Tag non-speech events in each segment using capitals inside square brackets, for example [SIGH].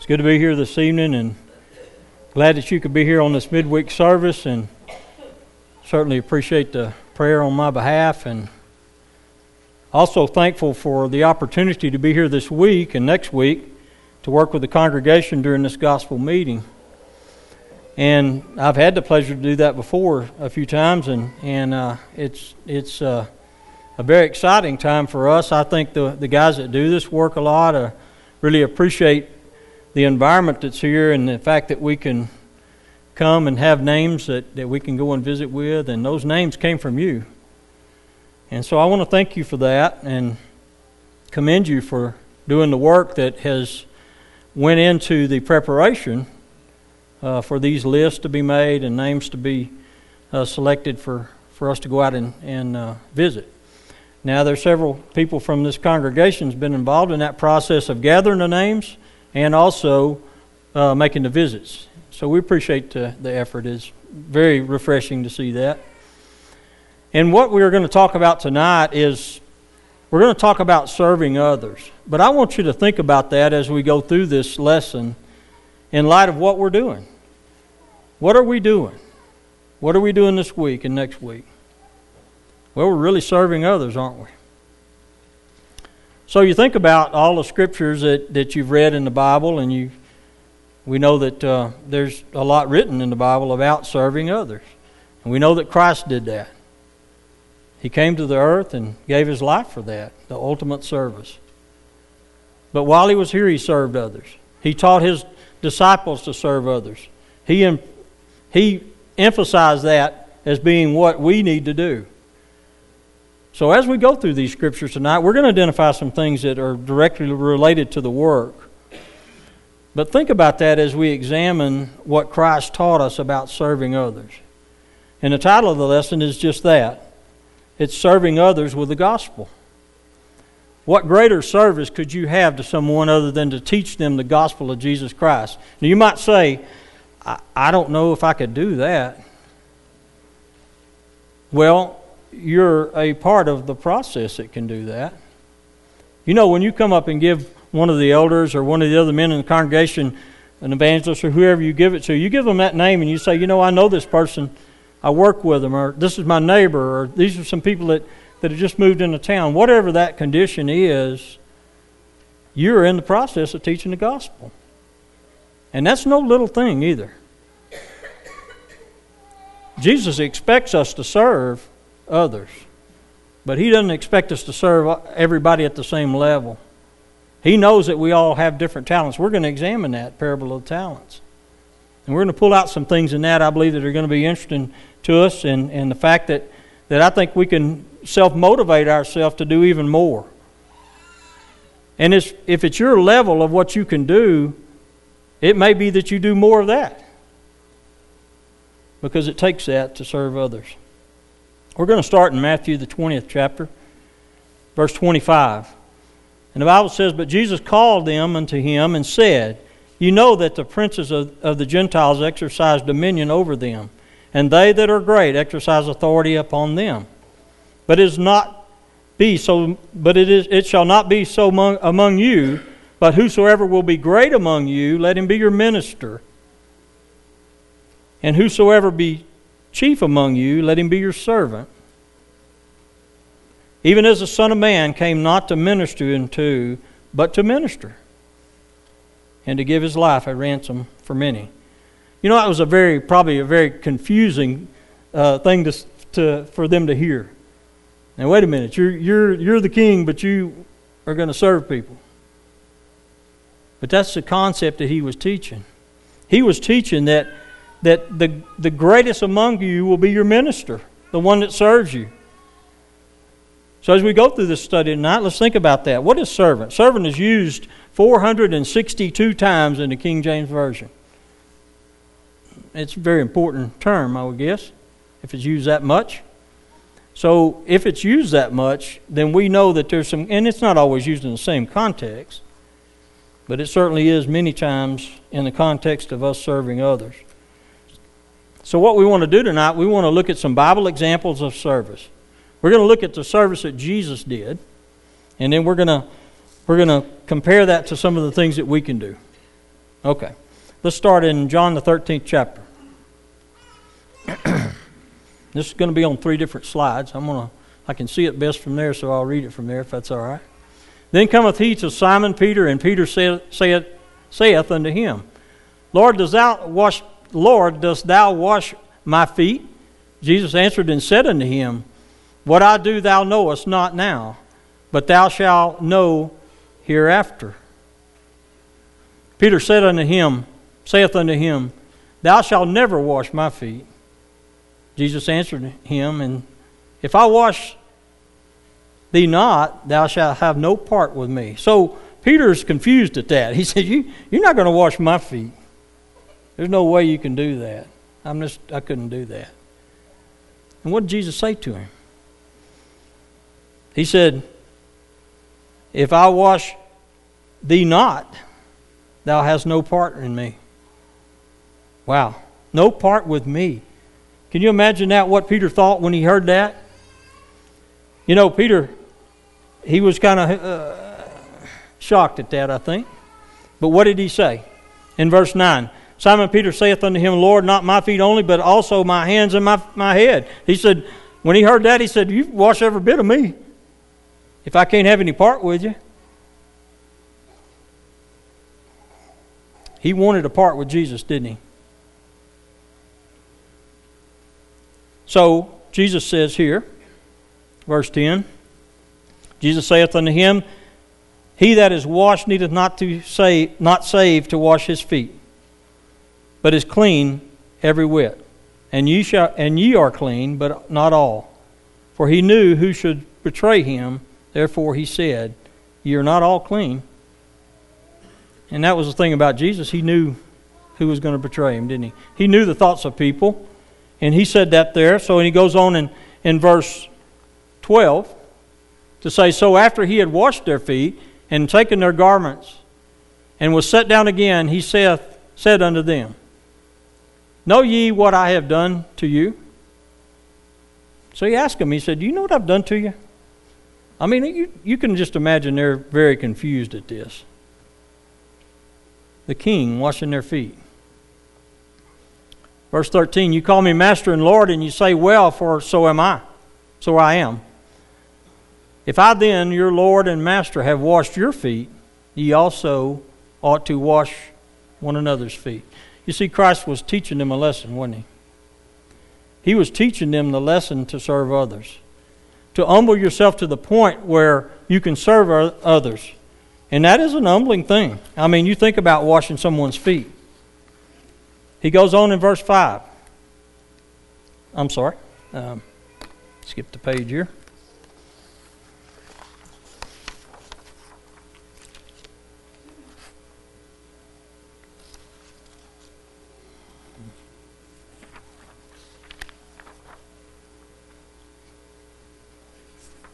It's good to be here this evening and glad that you could be here on this midweek service and certainly appreciate the prayer on my behalf and also thankful for the opportunity to be here this week and next week to work with the congregation during this gospel meeting. And I've had the pleasure to do that before a few times, and, and uh, it's, it's uh, a very exciting time for us. I think the, the guys that do this work a lot uh, really appreciate the environment that's here and the fact that we can come and have names that, that we can go and visit with, and those names came from you. And so I want to thank you for that and commend you for doing the work that has went into the preparation uh, for these lists to be made and names to be uh, selected for, for us to go out and, and uh, visit. Now, there's several people from this congregation has been involved in that process of gathering the names and also uh, making the visits. So we appreciate the, the effort. It's very refreshing to see that. And what we're going to talk about tonight is we're going to talk about serving others. But I want you to think about that as we go through this lesson in light of what we're doing. What are we doing? What are we doing this week and next week? Well, we're really serving others, aren't we? So you think about all the scriptures that, that you've read in the Bible, and you, we know that uh, there's a lot written in the Bible about serving others. And we know that Christ did that. He came to the earth and gave his life for that, the ultimate service. But while he was here, he served others. He taught his disciples to serve others. He, he emphasized that as being what we need to do. So, as we go through these scriptures tonight, we're going to identify some things that are directly related to the work. But think about that as we examine what Christ taught us about serving others. And the title of the lesson is just that it's serving others with the gospel. What greater service could you have to someone other than to teach them the gospel of Jesus Christ? Now, you might say, I, I don't know if I could do that. Well, you're a part of the process that can do that. You know, when you come up and give one of the elders or one of the other men in the congregation an evangelist or whoever you give it to, you give them that name and you say, you know, I know this person, I work with them, or this is my neighbor, or these are some people that, that have just moved into town. Whatever that condition is, you're in the process of teaching the gospel. And that's no little thing either. Jesus expects us to serve others. But He doesn't expect us to serve everybody at the same level. He knows that we all have different talents. We're going to examine that parable of talents. And we're going to pull out some things in that I believe that are going to be interesting to us and, and the fact that, that I think we can self motivate ourselves to do even more. And it's, if it's your level of what you can do, it may be that you do more of that because it takes that to serve others. We're going to start in Matthew, the 20th chapter, verse 25. And the Bible says, But Jesus called them unto him and said, You know that the princes of, of the Gentiles exercise dominion over them, and they that are great exercise authority upon them. But it is not be so but it is it shall not be so among, among you, but whosoever will be great among you, let him be your minister. And whosoever be chief among you, let him be your servant. Even as the Son of Man came not to minister unto, but to minister, and to give his life a ransom for many. You know, that was a very, probably a very confusing uh, thing to, to, for them to hear. Now, wait a minute, you're, you're, you're the king, but you are going to serve people. But that's the concept that he was teaching. He was teaching that that the, the greatest among you will be your minister, the one that serves you. So, as we go through this study tonight, let's think about that. What is servant? Servant is used 462 times in the King James Version. It's a very important term, I would guess, if it's used that much. So, if it's used that much, then we know that there's some, and it's not always used in the same context, but it certainly is many times in the context of us serving others. So, what we want to do tonight, we want to look at some Bible examples of service. We're going to look at the service that Jesus did, and then we're going to we're going to compare that to some of the things that we can do. Okay. Let's start in John the 13th chapter. [CLEARS THROAT] this is going to be on three different slides. I'm going to I can see it best from there, so I'll read it from there if that's all right. Then cometh he to Simon Peter, and Peter saith, saith, saith unto him, Lord, dost thou wash Lord, dost thou wash my feet? Jesus answered and said unto him, What I do thou knowest not now, but thou shalt know hereafter. Peter said unto him, saith unto him, Thou shalt never wash my feet. Jesus answered him, And if I wash thee not, thou shalt have no part with me. So Peter's confused at that. He said, you, You're not going to wash my feet. There's no way you can do that. I'm just, I couldn't do that. And what did Jesus say to him? He said, If I wash thee not, thou hast no part in me. Wow. No part with me. Can you imagine that, what Peter thought when he heard that? You know, Peter, he was kind of uh, shocked at that, I think. But what did he say? In verse 9 Simon Peter saith unto him, Lord, not my feet only, but also my hands and my, my head. He said, when he heard that, he said, You wash every bit of me. If I can't have any part with you. He wanted a part with Jesus, didn't he? So, Jesus says here, verse 10 Jesus saith unto him, He that is washed needeth not to say not save to wash his feet, but is clean every whit. And ye shall and ye are clean, but not all. For he knew who should betray him, therefore he said, Ye are not all clean. And that was the thing about Jesus. He knew who was going to betray him, didn't he? He knew the thoughts of people. And he said that there. So and he goes on in, in verse 12 to say, So after he had washed their feet and taken their garments and was set down again, he saith, said unto them, Know ye what I have done to you? So he asked him, he said, Do you know what I've done to you? I mean, you, you can just imagine they're very confused at this. The king washing their feet. Verse 13, you call me master and Lord, and you say, Well, for so am I. So I am. If I then, your Lord and Master, have washed your feet, ye also ought to wash one another's feet. You see, Christ was teaching them a lesson, wasn't he? He was teaching them the lesson to serve others, to humble yourself to the point where you can serve others. And that is an humbling thing. I mean, you think about washing someone's feet. He goes on in verse 5. I'm sorry. Um, skip the page here.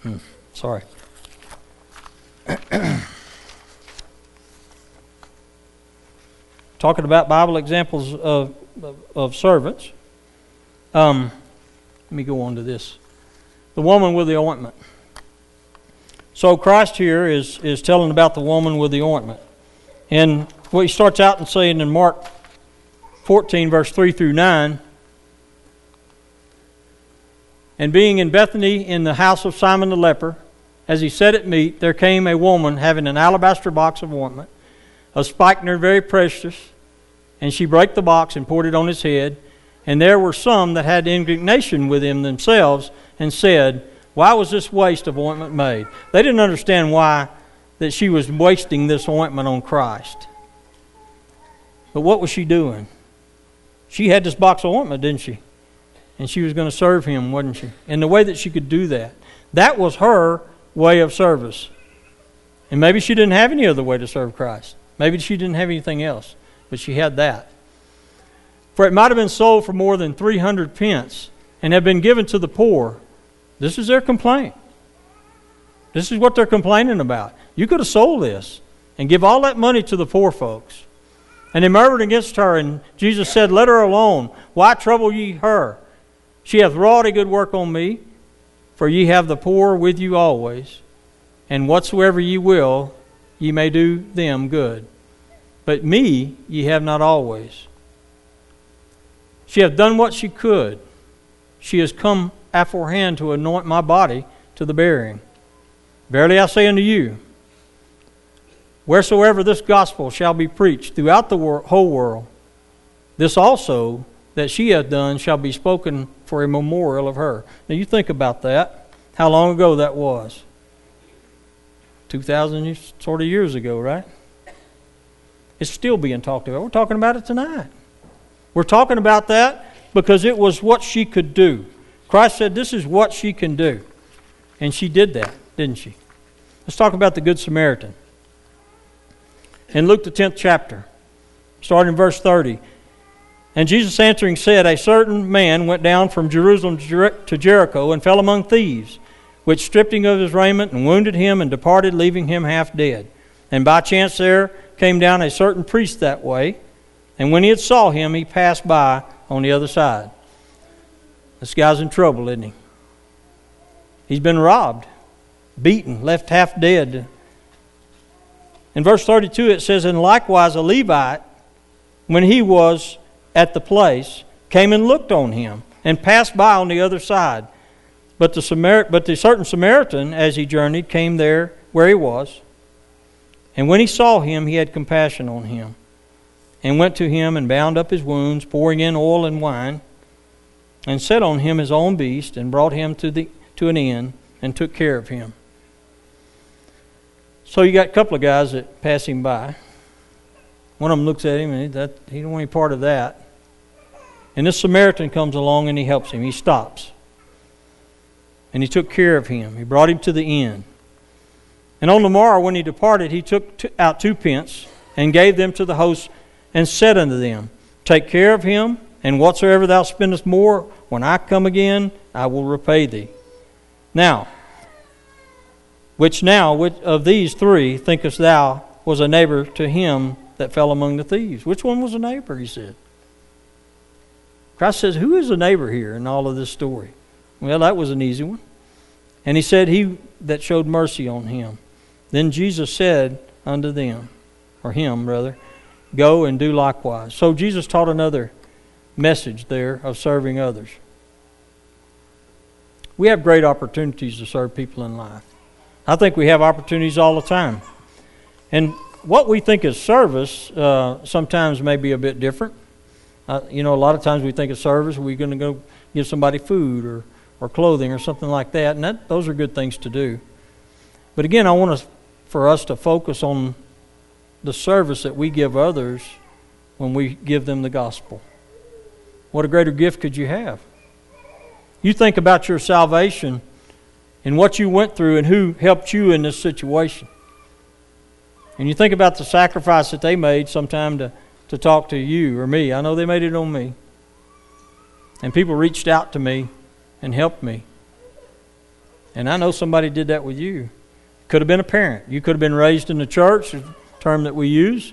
Hmm, sorry. Talking about Bible examples of, of, of servants. Um, let me go on to this. The woman with the ointment. So Christ here is, is telling about the woman with the ointment. And what he starts out and saying in Mark 14, verse 3 through 9, and being in Bethany in the house of Simon the leper, as he sat at meat, there came a woman having an alabaster box of ointment, a spikenard very precious, and she brake the box and poured it on his head. And there were some that had indignation with him themselves and said, Why was this waste of ointment made? They didn't understand why that she was wasting this ointment on Christ. But what was she doing? She had this box of ointment, didn't she? And she was going to serve him, wasn't she? And the way that she could do that, that was her way of service. And maybe she didn't have any other way to serve Christ. Maybe she didn't have anything else, but she had that. For it might have been sold for more than 300 pence and have been given to the poor. This is their complaint. This is what they're complaining about. You could have sold this and give all that money to the poor folks. And they murmured against her, and Jesus said, Let her alone. Why trouble ye her? She hath wrought a good work on me, for ye have the poor with you always, and whatsoever ye will, ye may do them good. but me ye have not always. She hath done what she could. She is come aforehand to anoint my body to the burying. Verily I say unto you, wheresoever this gospel shall be preached throughout the whole world, this also that she hath done shall be spoken for a memorial of her. Now you think about that. How long ago that was? 2,000 sort of years ago, right? It's still being talked about. We're talking about it tonight. We're talking about that because it was what she could do. Christ said, This is what she can do. And she did that, didn't she? Let's talk about the Good Samaritan. In Luke, the 10th chapter, starting in verse 30. And Jesus answering said, A certain man went down from Jerusalem to Jericho and fell among thieves, which stripped him of his raiment and wounded him and departed, leaving him half dead. And by chance there came down a certain priest that way, and when he had saw him, he passed by on the other side. This guy's in trouble, isn't he? He's been robbed, beaten, left half dead. In verse 32, it says, And likewise a Levite, when he was at the place, came and looked on him, and passed by on the other side. But the, Samar- but the certain Samaritan, as he journeyed, came there where he was. And when he saw him, he had compassion on him, and went to him and bound up his wounds, pouring in oil and wine, and set on him his own beast, and brought him to the to an inn and took care of him. So you got a couple of guys that pass him by. One of them looks at him and he, that, he don't want any part of that. And this Samaritan comes along and he helps him. He stops. And he took care of him. He brought him to the inn. And on the morrow, when he departed, he took out two pence and gave them to the host and said unto them, Take care of him, and whatsoever thou spendest more, when I come again, I will repay thee. Now, which now which of these three thinkest thou was a neighbor to him that fell among the thieves? Which one was a neighbor? He said. Christ says, Who is a neighbor here in all of this story? Well, that was an easy one. And he said, He that showed mercy on him. Then Jesus said unto them, or him rather, Go and do likewise. So Jesus taught another message there of serving others. We have great opportunities to serve people in life. I think we have opportunities all the time. And what we think is service uh, sometimes may be a bit different. Uh, you know, a lot of times we think of service, we're going to go give somebody food or, or clothing or something like that, and that, those are good things to do. But again, I want us, for us to focus on the service that we give others when we give them the gospel. What a greater gift could you have? You think about your salvation and what you went through and who helped you in this situation. And you think about the sacrifice that they made sometime to, to talk to you or me. I know they made it on me. And people reached out to me and helped me. And I know somebody did that with you. Could have been a parent. You could have been raised in the church, a term that we use.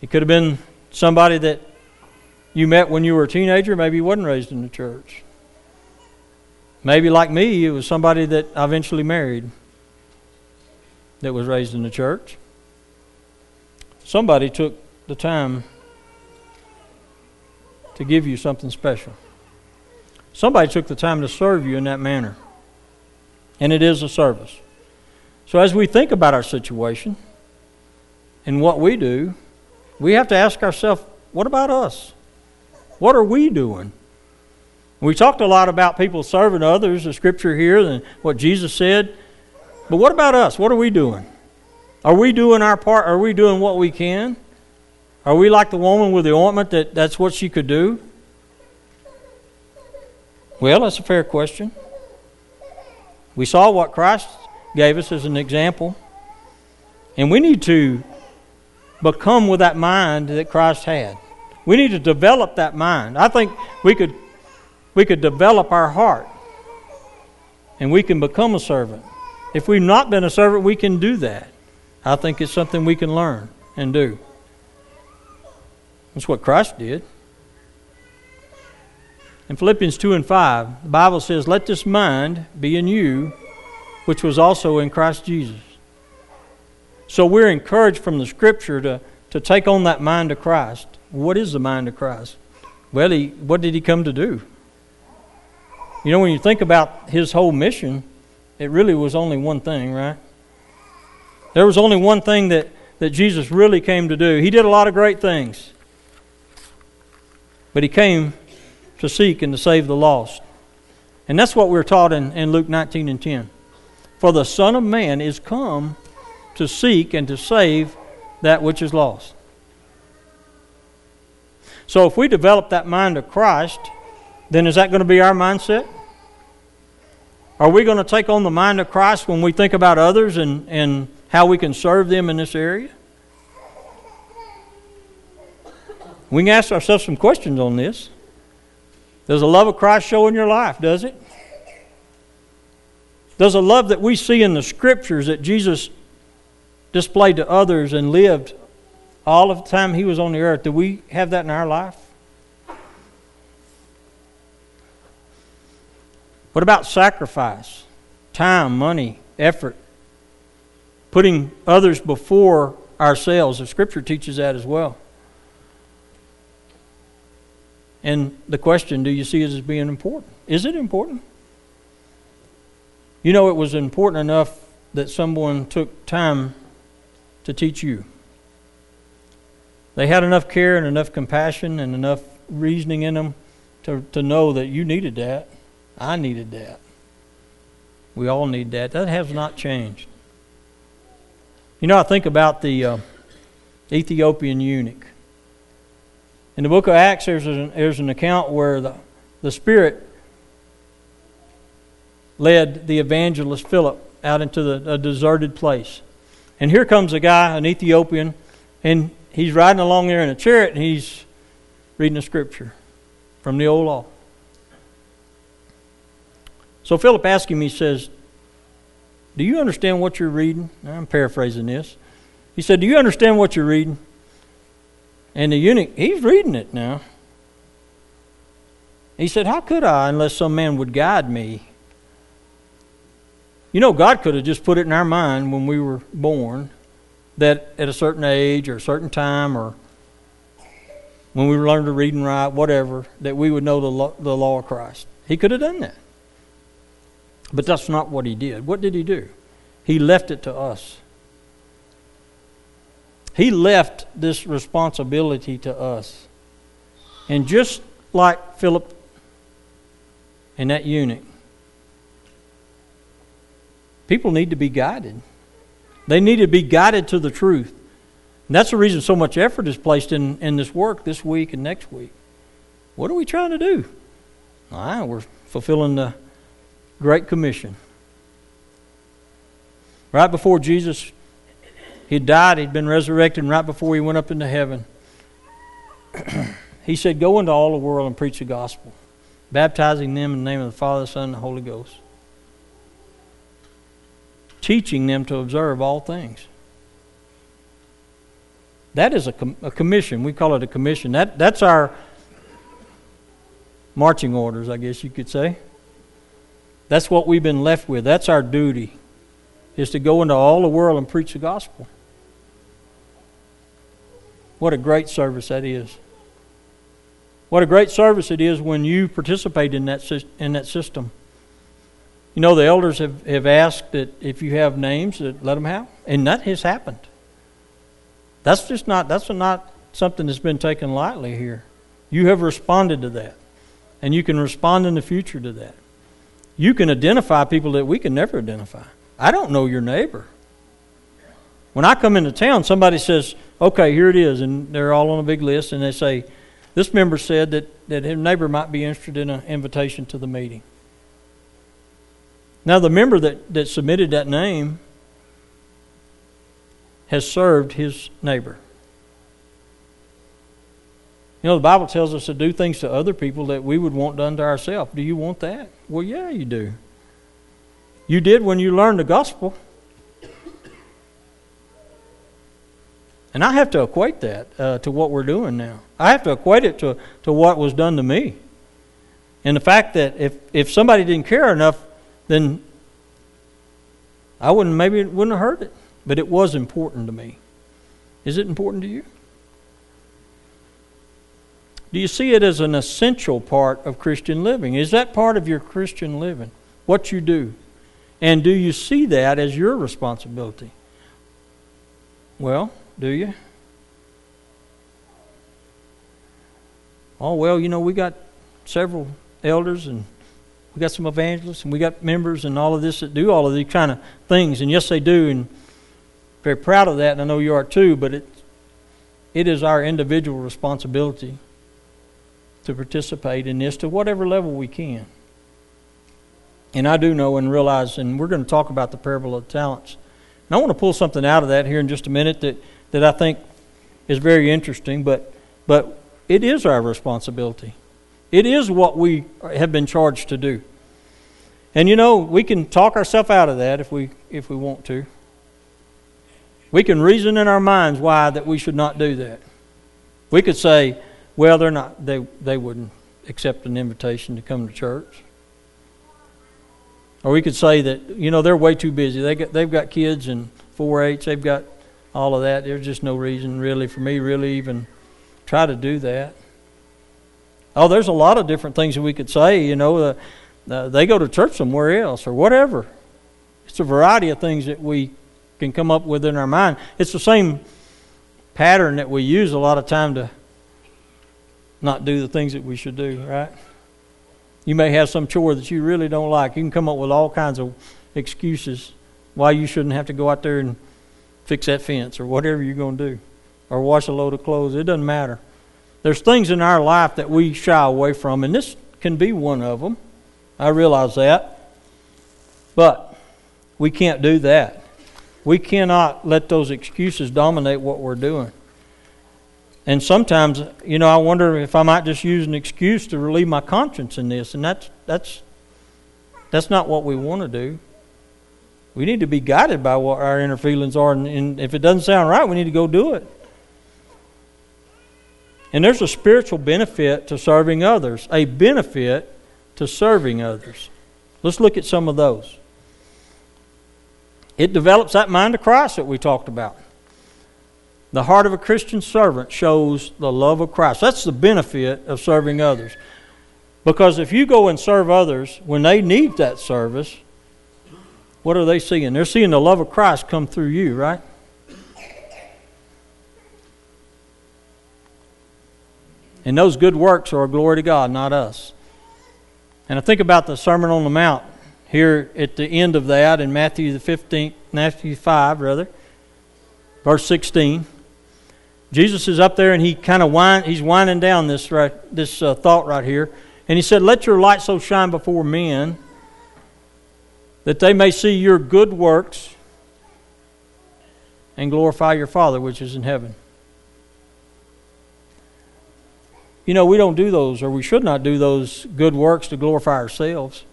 It could have been somebody that you met when you were a teenager, maybe you wasn't raised in the church. Maybe, like me, it was somebody that I eventually married that was raised in the church. Somebody took the time to give you something special. Somebody took the time to serve you in that manner. And it is a service. So, as we think about our situation and what we do, we have to ask ourselves what about us? What are we doing? We talked a lot about people serving others, the scripture here, and what Jesus said. But what about us? What are we doing? Are we doing our part? Are we doing what we can? Are we like the woman with the ointment that that's what she could do? Well, that's a fair question. We saw what Christ gave us as an example. And we need to become with that mind that Christ had. We need to develop that mind. I think we could, we could develop our heart and we can become a servant. If we've not been a servant, we can do that. I think it's something we can learn and do. That's what Christ did. In Philippians 2 and 5, the Bible says, Let this mind be in you, which was also in Christ Jesus. So we're encouraged from the Scripture to, to take on that mind of Christ. What is the mind of Christ? Well, he, what did he come to do? You know, when you think about his whole mission, it really was only one thing, right? There was only one thing that, that Jesus really came to do. He did a lot of great things, but he came to seek and to save the lost. And that's what we're taught in, in Luke 19 and 10. For the Son of Man is come to seek and to save that which is lost. So if we develop that mind of Christ, then is that going to be our mindset? Are we going to take on the mind of Christ when we think about others and, and how we can serve them in this area? We can ask ourselves some questions on this. Does the love of Christ show in your life, does it? Does the love that we see in the scriptures that Jesus displayed to others and lived all of the time he was on the earth, do we have that in our life? What about sacrifice? Time, money, effort. Putting others before ourselves. The scripture teaches that as well. And the question do you see it as being important? Is it important? You know, it was important enough that someone took time to teach you. They had enough care and enough compassion and enough reasoning in them to, to know that you needed that. I needed that. We all need that. That has not changed. You know, I think about the uh, Ethiopian eunuch. In the book of Acts, there's an, there's an account where the, the Spirit led the evangelist Philip out into the, a deserted place. And here comes a guy, an Ethiopian, and he's riding along there in a chariot and he's reading a scripture from the old law. So Philip asked him, he says, Do you understand what you're reading? I'm paraphrasing this. He said, Do you understand what you're reading? And the eunuch, he's reading it now. He said, How could I unless some man would guide me? You know, God could have just put it in our mind when we were born that at a certain age or a certain time or when we learned to read and write, whatever, that we would know the law, the law of Christ. He could have done that. But that's not what he did. What did he do? He left it to us. He left this responsibility to us. And just like Philip and that eunuch, people need to be guided. They need to be guided to the truth. And that's the reason so much effort is placed in, in this work this week and next week. What are we trying to do? Ah, we're fulfilling the Great Commission. Right before Jesus he died, he'd been resurrected, right before he went up into heaven, he said, Go into all the world and preach the gospel, baptizing them in the name of the Father, the Son, and the Holy Ghost teaching them to observe all things. That is a, com- a commission. We call it a commission. That, that's our marching orders, I guess you could say. That's what we've been left with. That's our duty, is to go into all the world and preach the gospel. What a great service that is. What a great service it is when you participate in that, in that system. You know, the elders have, have asked that if you have names, that let them have, and that has happened. That's just not that's not something that's been taken lightly here. You have responded to that, and you can respond in the future to that. You can identify people that we can never identify. I don't know your neighbor. When I come into town, somebody says, "Okay, here it is," and they're all on a big list, and they say, "This member said that that his neighbor might be interested in an invitation to the meeting." Now, the member that, that submitted that name has served his neighbor. You know, the Bible tells us to do things to other people that we would want done to ourselves. Do you want that? Well, yeah, you do. You did when you learned the gospel. And I have to equate that uh, to what we're doing now. I have to equate it to, to what was done to me. And the fact that if, if somebody didn't care enough then I wouldn't maybe it wouldn't have heard it. but it was important to me. Is it important to you? Do you see it as an essential part of Christian living? Is that part of your Christian living? What you do? And do you see that as your responsibility? Well, do you? Oh, well, you know, we got several elders and we got some evangelists and we got members and all of this that do all of these kind of things. And yes, they do. And very proud of that. And I know you are too. But it, it is our individual responsibility to participate in this to whatever level we can. And I do know and realize, and we're going to talk about the parable of the talents. And I want to pull something out of that here in just a minute that, that I think is very interesting, but, but it is our responsibility. It is what we have been charged to do. And you know, we can talk ourselves out of that if we, if we want to. We can reason in our minds why that we should not do that. We could say, well, they're not, they, they wouldn't accept an invitation to come to church. Or we could say that, you know, they're way too busy. They got, they've got kids and 4 H, they've got all of that. There's just no reason, really, for me, really even try to do that. Oh, there's a lot of different things that we could say, you know. Uh, uh, they go to church somewhere else or whatever. It's a variety of things that we can come up with in our mind. It's the same pattern that we use a lot of time to not do the things that we should do, right? You may have some chore that you really don't like. You can come up with all kinds of excuses why you shouldn't have to go out there and fix that fence or whatever you're going to do or wash a load of clothes. It doesn't matter. There's things in our life that we shy away from, and this can be one of them. I realize that. But we can't do that. We cannot let those excuses dominate what we're doing. And sometimes, you know, I wonder if I might just use an excuse to relieve my conscience in this, and that's that's that's not what we want to do. We need to be guided by what our inner feelings are, and, and if it doesn't sound right, we need to go do it. And there's a spiritual benefit to serving others, a benefit to serving others. Let's look at some of those. It develops that mind of Christ that we talked about. The heart of a Christian servant shows the love of Christ. That's the benefit of serving others. Because if you go and serve others when they need that service, what are they seeing? They're seeing the love of Christ come through you, right? And those good works are a glory to God, not us. And I think about the Sermon on the Mount here at the end of that in Matthew the 15th, Matthew 5, rather, verse 16. Jesus is up there and he kind of wind, he's winding down this right, this uh, thought right here, and he said, "Let your light so shine before men that they may see your good works and glorify your Father which is in heaven." You know, we don't do those, or we should not do those good works to glorify ourselves.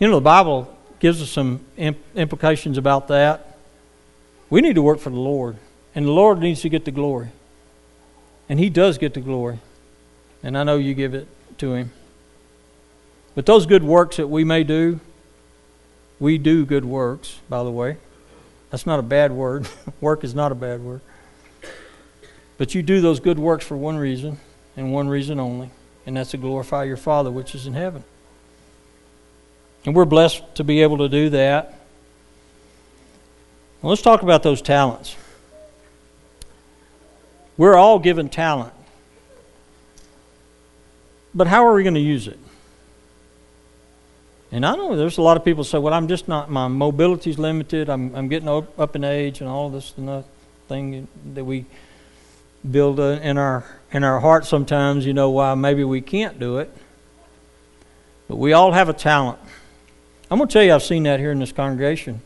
You know, the Bible gives us some imp- implications about that. We need to work for the Lord. And the Lord needs to get the glory. And He does get the glory. And I know you give it to Him. But those good works that we may do, we do good works, by the way. That's not a bad word. [LAUGHS] Work is not a bad word. But you do those good works for one reason, and one reason only, and that's to glorify your Father which is in heaven. And we're blessed to be able to do that. Well, let's talk about those talents. We're all given talent. But how are we going to use it? And I know there's a lot of people say, well, I'm just not, my mobility's limited. I'm, I'm getting up, up in age and all this and that thing that we build in our, in our heart sometimes, you know, why maybe we can't do it. But we all have a talent. I'm going to tell you, I've seen that here in this congregation.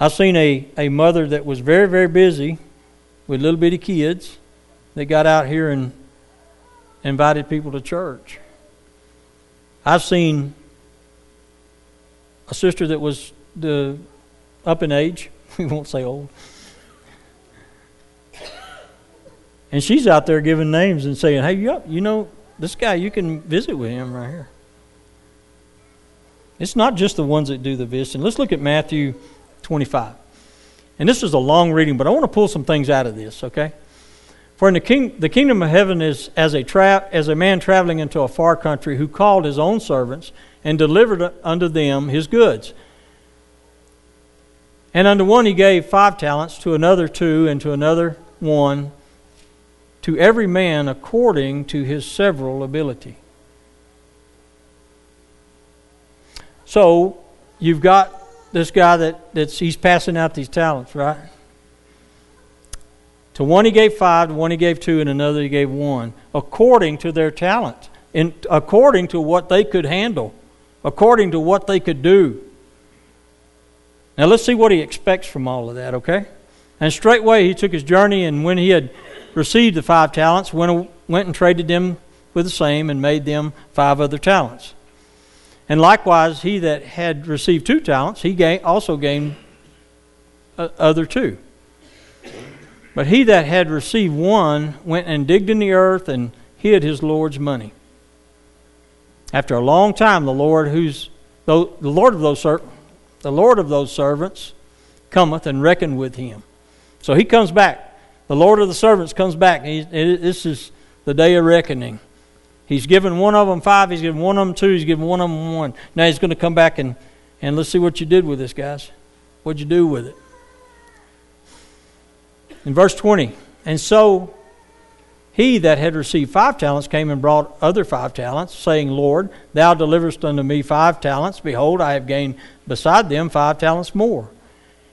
I've seen a, a mother that was very, very busy with little bitty kids that got out here and invited people to church. I've seen a sister that was the up in age, [LAUGHS] we won't say old. And she's out there giving names and saying, "Hey, you, you know, this guy, you can visit with him right here." It's not just the ones that do the visiting. Let's look at Matthew 25. And this is a long reading, but I want to pull some things out of this, okay? For in the, king, the kingdom of heaven is as a, tra- as a man traveling into a far country who called his own servants and delivered unto them his goods. And unto one he gave five talents, to another two, and to another one, to every man according to his several ability. So you've got this guy that, that's he's passing out these talents, right? To one he gave five, to one he gave two, and another he gave one, according to their talent, and according to what they could handle, according to what they could do. Now let's see what he expects from all of that, okay? And straightway he took his journey, and when he had received the five talents, went, went and traded them with the same, and made them five other talents. And likewise, he that had received two talents, he gained, also gained uh, other two. But he that had received one went and digged in the earth and hid his Lord's money. After a long time, the Lord who's the Lord of those the Lord of those servants cometh and reckoned with him. So he comes back. The Lord of the servants comes back. He, this is the day of reckoning. He's given one of them five. He's given one of them two. He's given one of them one. Now he's going to come back and, and let's see what you did with this, guys. What'd you do with it? In verse 20, and so he that had received five talents came and brought other five talents, saying, Lord, thou deliverest unto me five talents. Behold, I have gained beside them five talents more.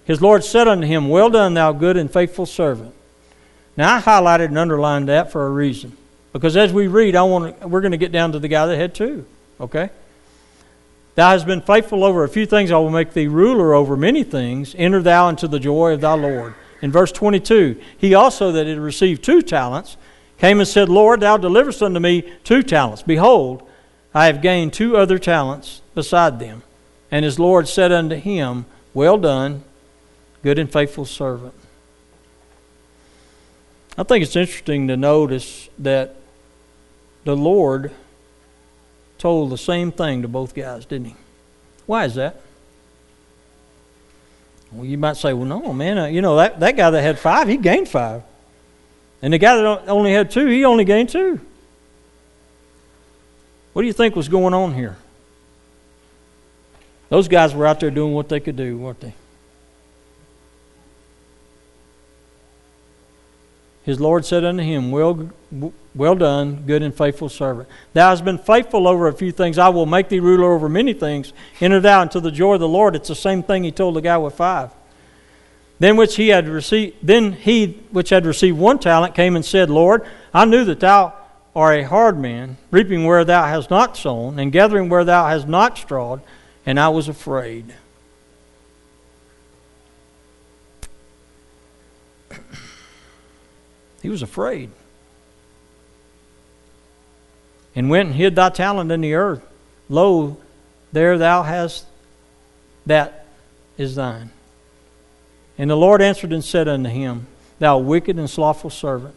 His Lord said unto him, Well done, thou good and faithful servant. Now I highlighted and underlined that for a reason. Because as we read, I want to, we're going to get down to the guy that had two. Okay? Thou hast been faithful over a few things, I will make thee ruler over many things. Enter thou into the joy of thy Lord. In verse 22, he also that had received two talents came and said, Lord, thou deliverest unto me two talents. Behold, I have gained two other talents beside them. And his Lord said unto him, Well done, good and faithful servant. I think it's interesting to notice that the Lord told the same thing to both guys, didn't he? Why is that? Well, you might say, well, no, man, uh, you know, that, that guy that had five, he gained five. And the guy that only had two, he only gained two. What do you think was going on here? Those guys were out there doing what they could do, weren't they? His Lord said unto him, Well, well done, good and faithful servant. Thou hast been faithful over a few things. I will make thee ruler over many things. Enter thou into the joy of the Lord. It's the same thing he told the guy with five. Then which he had received then he which had received one talent came and said, Lord, I knew that thou art a hard man, reaping where thou hast not sown, and gathering where thou hast not strawed, and I was afraid. He was afraid. And went and hid thy talent in the earth. Lo, there thou hast that is thine. And the Lord answered and said unto him, Thou wicked and slothful servant,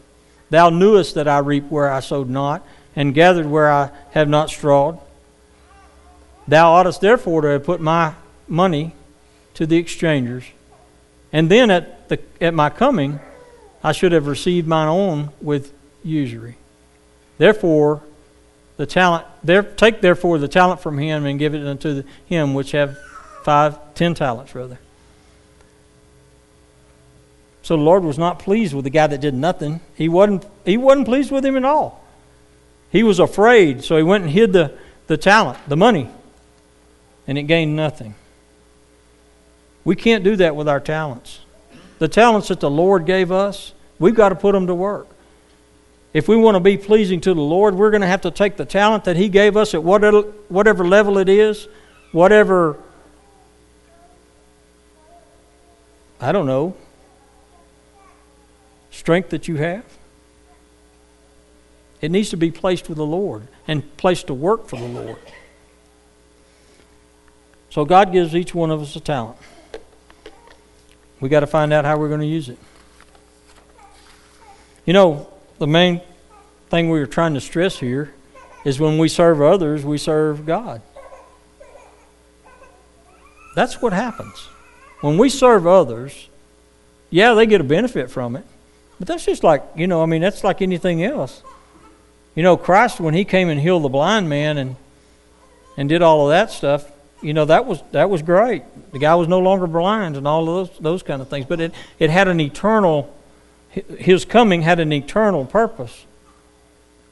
thou knewest that I reap where I sowed not, and gathered where I have not strawed. Thou oughtest therefore to have put my money to the exchangers, and then at, the, at my coming I should have received mine own with usury. Therefore, the talent there, take therefore the talent from him and give it unto the, him which have five, ten talents rather. So the Lord was not pleased with the guy that did nothing. He wasn't he wasn't pleased with him at all. He was afraid, so he went and hid the, the talent, the money, and it gained nothing. We can't do that with our talents. The talents that the Lord gave us, we've got to put them to work. If we want to be pleasing to the Lord, we're going to have to take the talent that He gave us at whatever, whatever level it is, whatever, I don't know, strength that you have. It needs to be placed with the Lord and placed to work for the Lord. So God gives each one of us a talent. We got to find out how we're going to use it. You know, the main thing we are trying to stress here is when we serve others, we serve God. That's what happens. When we serve others, yeah, they get a benefit from it. But that's just like, you know, I mean, that's like anything else. You know, Christ, when he came and healed the blind man and, and did all of that stuff, you know, that was, that was great. The guy was no longer blind and all of those, those kind of things. But it, it had an eternal, his coming had an eternal purpose.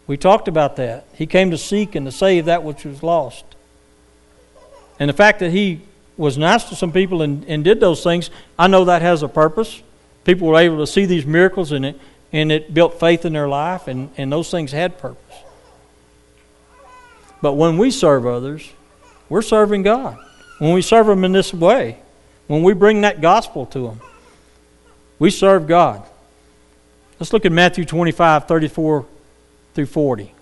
We talked about that. He came to seek and to save that which was lost. And the fact that he was nice to some people and, and did those things, I know that has a purpose. People were able to see these miracles and it, and it built faith in their life, and, and those things had purpose. But when we serve others, we're serving God. When we serve them in this way, when we bring that gospel to them, we serve God. Let's look at Matthew 25, 34 through 40.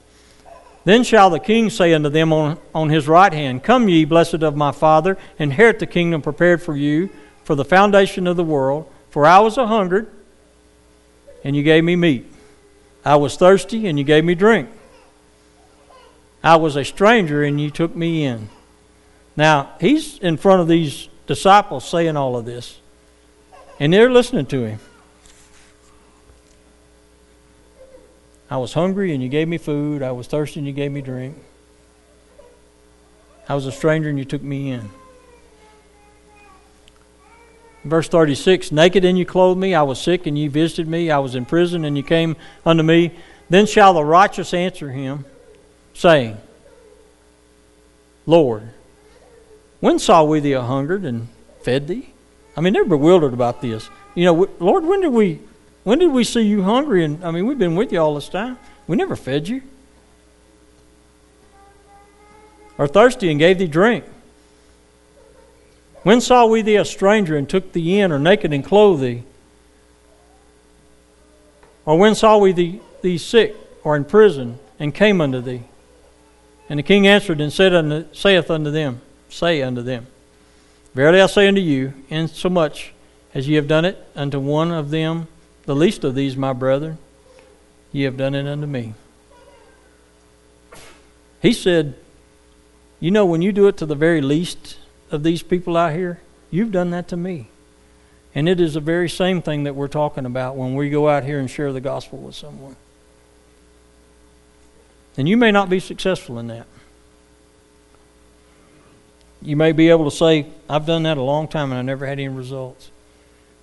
Then shall the king say unto them on, on his right hand, Come ye, blessed of my Father, inherit the kingdom prepared for you for the foundation of the world. For I was a hungered, and you gave me meat. I was thirsty, and you gave me drink. I was a stranger, and you took me in. Now, he's in front of these disciples saying all of this, and they're listening to him. I was hungry and you gave me food. I was thirsty and you gave me drink. I was a stranger and you took me in. Verse 36 Naked and you clothed me. I was sick and you visited me. I was in prison and you came unto me. Then shall the righteous answer him, saying, Lord, when saw we thee a hungered and fed thee? I mean, they're bewildered about this. You know, Lord, when did we when did we see you hungry? And I mean, we've been with you all this time. We never fed you. Or thirsty and gave thee drink. When saw we thee a stranger and took thee in, or naked and clothed thee? Or when saw we thee, thee sick or in prison and came unto thee? And the king answered and said unto, saith unto them, Say unto them, Verily I say unto you, insomuch as ye have done it unto one of them the least of these, my brethren, ye have done it unto me. He said, You know, when you do it to the very least of these people out here, you've done that to me. And it is the very same thing that we're talking about when we go out here and share the gospel with someone. And you may not be successful in that. You may be able to say, I've done that a long time and I never had any results.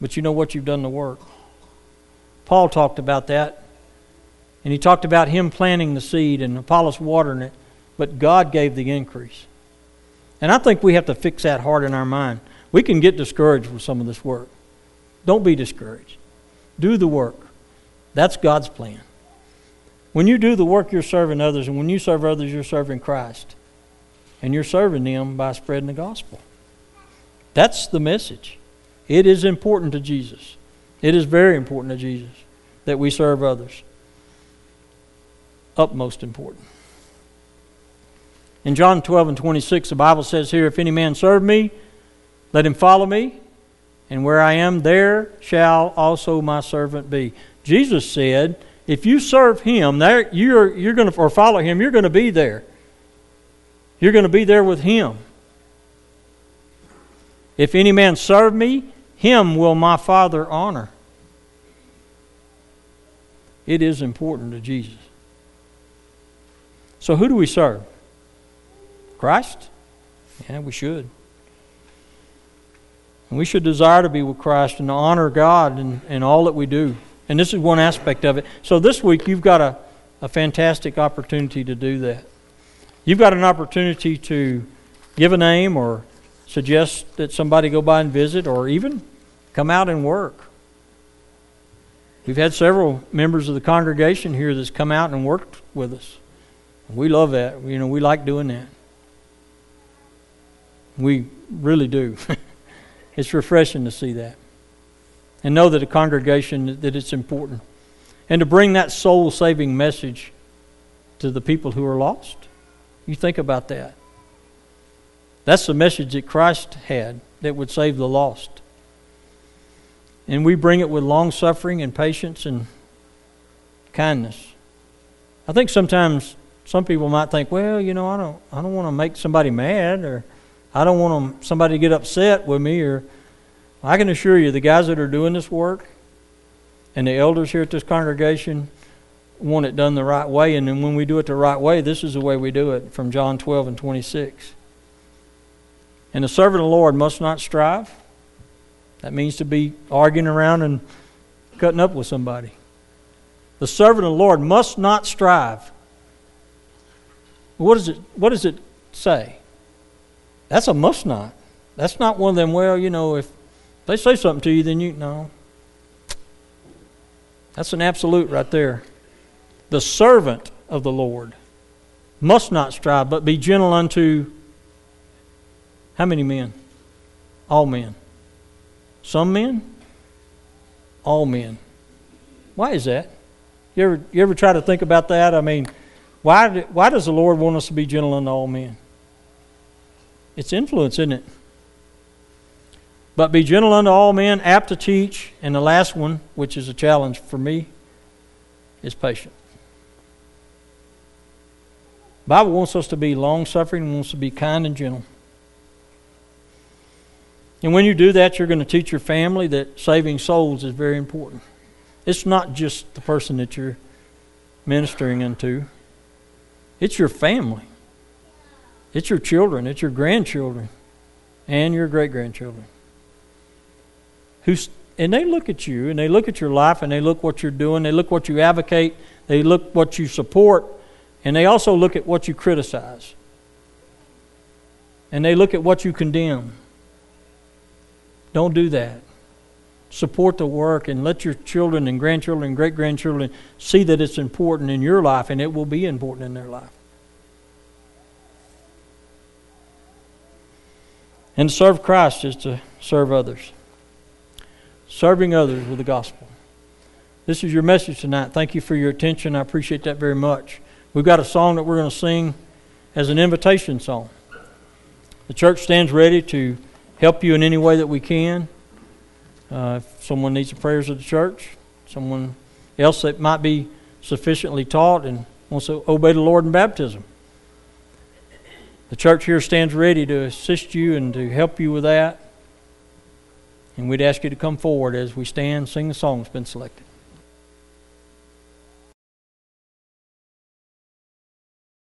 But you know what? You've done the work. Paul talked about that. And he talked about him planting the seed and Apollos watering it, but God gave the increase. And I think we have to fix that hard in our mind. We can get discouraged with some of this work. Don't be discouraged. Do the work. That's God's plan. When you do the work, you're serving others, and when you serve others, you're serving Christ. And you're serving them by spreading the gospel. That's the message. It is important to Jesus. It is very important to Jesus that we serve others. Utmost important. In John 12 and 26, the Bible says here, If any man serve me, let him follow me, and where I am, there shall also my servant be. Jesus said, if you serve him, there you're you're going to or follow him, you're going to be there. You're going to be there with him. If any man serve me, him will my Father honor. It is important to Jesus. So, who do we serve? Christ? Yeah, we should. And we should desire to be with Christ and to honor God in, in all that we do. And this is one aspect of it. So, this week, you've got a, a fantastic opportunity to do that. You've got an opportunity to give a name or suggest that somebody go by and visit or even come out and work. We've had several members of the congregation here that's come out and worked with us. We love that. You know, we like doing that. We really do. [LAUGHS] it's refreshing to see that. And know that a congregation that it's important. And to bring that soul saving message to the people who are lost. You think about that. That's the message that Christ had that would save the lost and we bring it with long suffering and patience and kindness. I think sometimes some people might think, well, you know, I don't, I don't want to make somebody mad, or I don't want somebody to get upset with me, or I can assure you, the guys that are doing this work and the elders here at this congregation want it done the right way. And then when we do it the right way, this is the way we do it from John 12 and 26. And the servant of the Lord must not strive. That means to be arguing around and cutting up with somebody. The servant of the Lord must not strive. What does it, what does it say? That's a must not. That's not one of them, well, you know, if they say something to you, then you, no. That's an absolute right there. The servant of the Lord must not strive, but be gentle unto how many men? All men. Some men? All men. Why is that? You ever, you ever try to think about that? I mean, why, why does the Lord want us to be gentle unto all men? It's influence, isn't it? But be gentle unto all men, apt to teach. And the last one, which is a challenge for me, is patient. Bible wants us to be long suffering, and wants to be kind and gentle. And when you do that, you're going to teach your family that saving souls is very important. It's not just the person that you're ministering unto, it's your family, it's your children, it's your grandchildren, and your great grandchildren. Who's and they look at you and they look at your life and they look what you're doing, they look what you advocate, they look what you support, and they also look at what you criticize. And they look at what you condemn. Don't do that. Support the work and let your children and grandchildren and great grandchildren see that it's important in your life and it will be important in their life. And to serve Christ is to serve others. Serving others with the gospel. This is your message tonight. Thank you for your attention. I appreciate that very much. We've got a song that we're going to sing as an invitation song. The church stands ready to help you in any way that we can. Uh, if someone needs the prayers of the church, someone else that might be sufficiently taught and wants to obey the Lord in baptism. The church here stands ready to assist you and to help you with that. And we'd ask you to come forward as we stand, sing the song that's been selected.